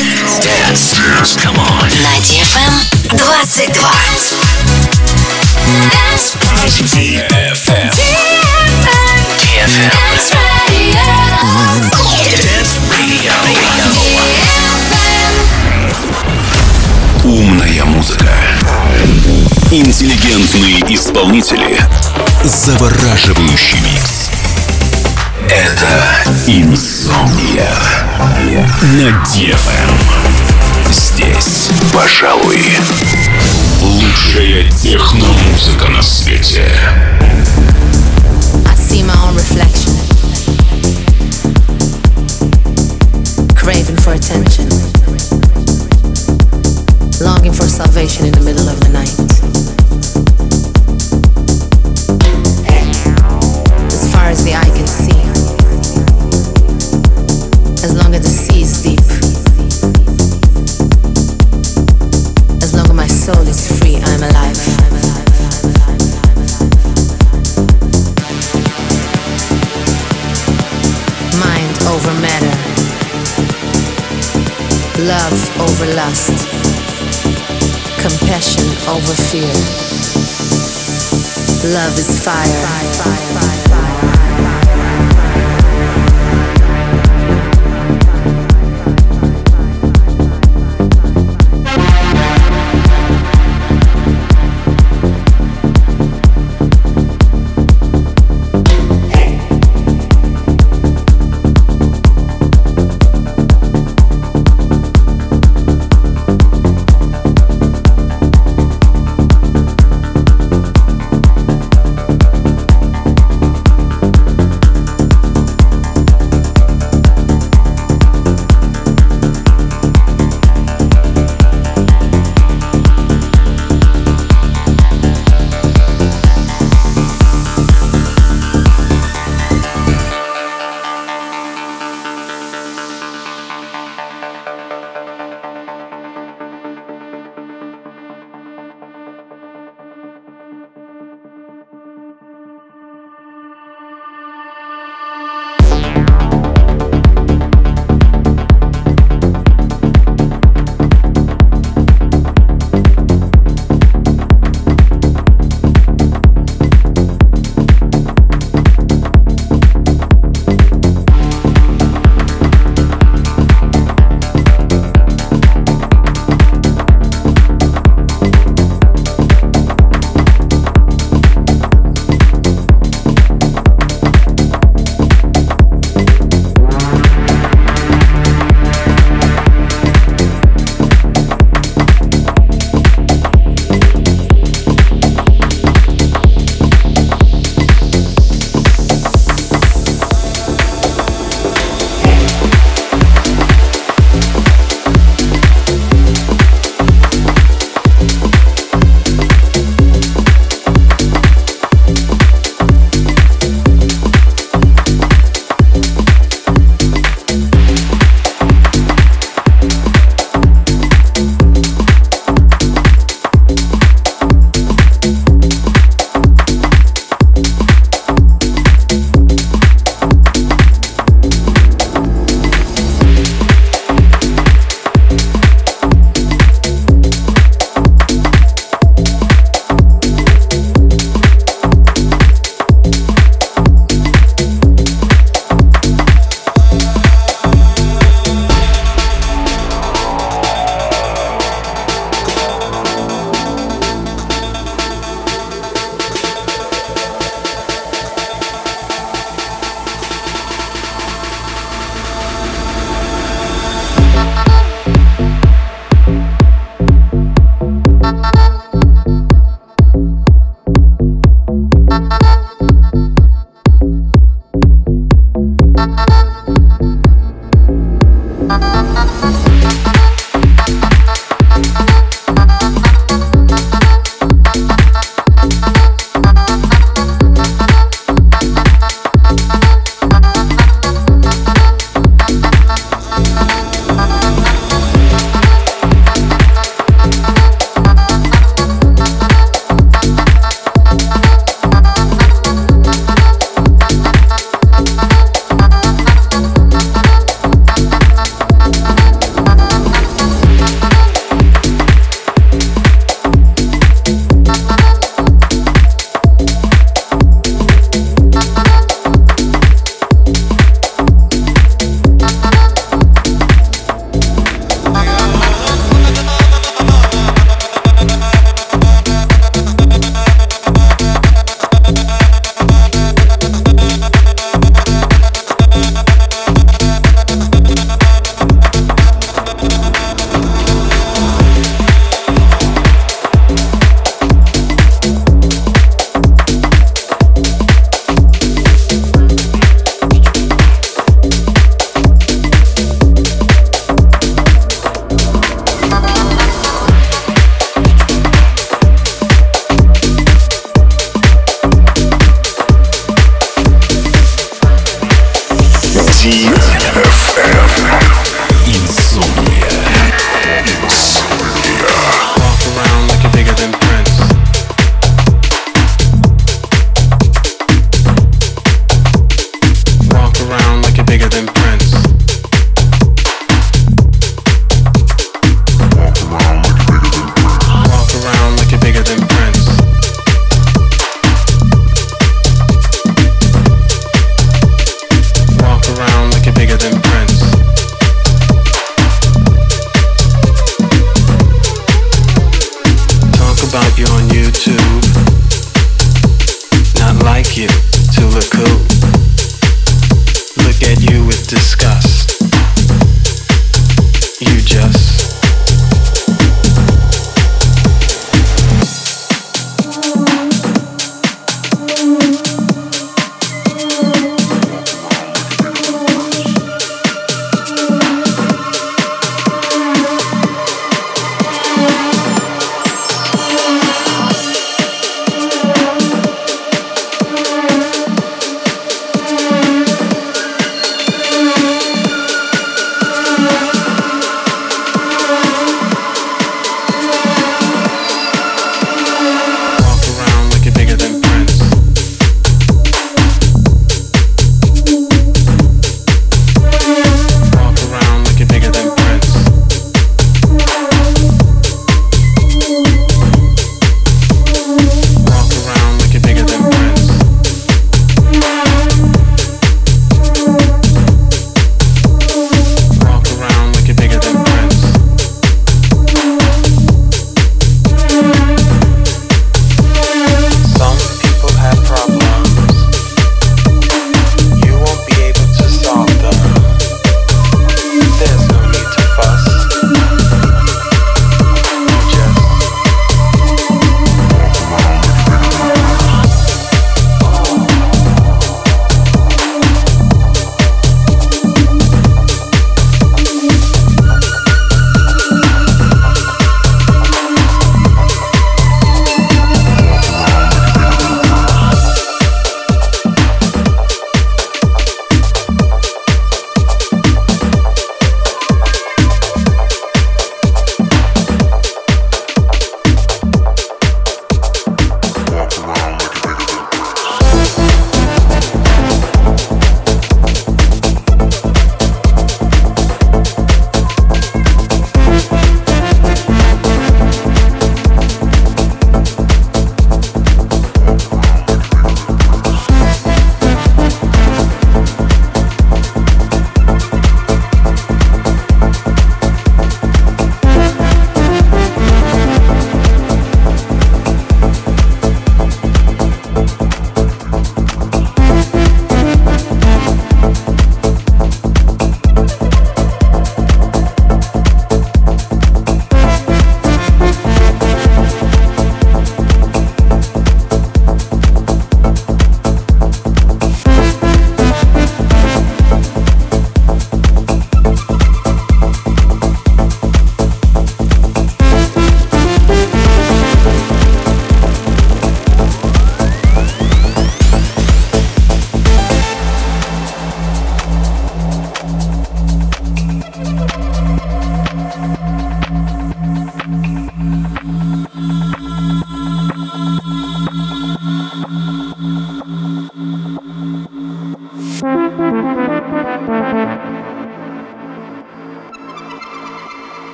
Dance. Come on. На DFM 22. Dance. DFM. DFM. Dance Radio. Dance Radio. DFM. Умная музыка. Интеллигентные исполнители. Завораживающий микс. Это Инсомния на DFM. Здесь, пожалуй, лучшая техномузыка на свете. I see my own reflection. Craving for attention. Longing for salvation in the middle of the night. As far as the eye lust, compassion over fear. Love is fire.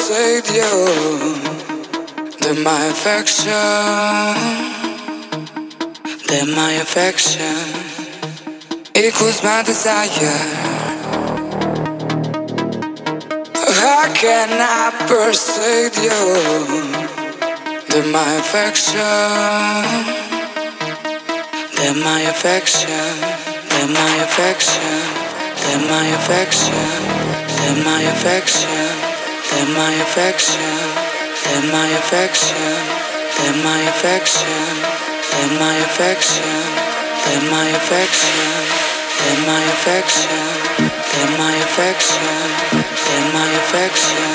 Persuade you that my affection, that my affection. Equals my desire? How can I persuade you? That my affection? They're my affection, they're my affection, they're my affection, they're my affection, they're my affection, they're my affection, they're my affection, they're my affection, they're my affection, they're my affection, they're my affection, they're my affection,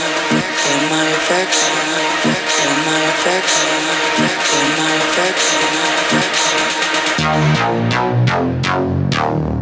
they're my affection, they're my affection, they're my affection.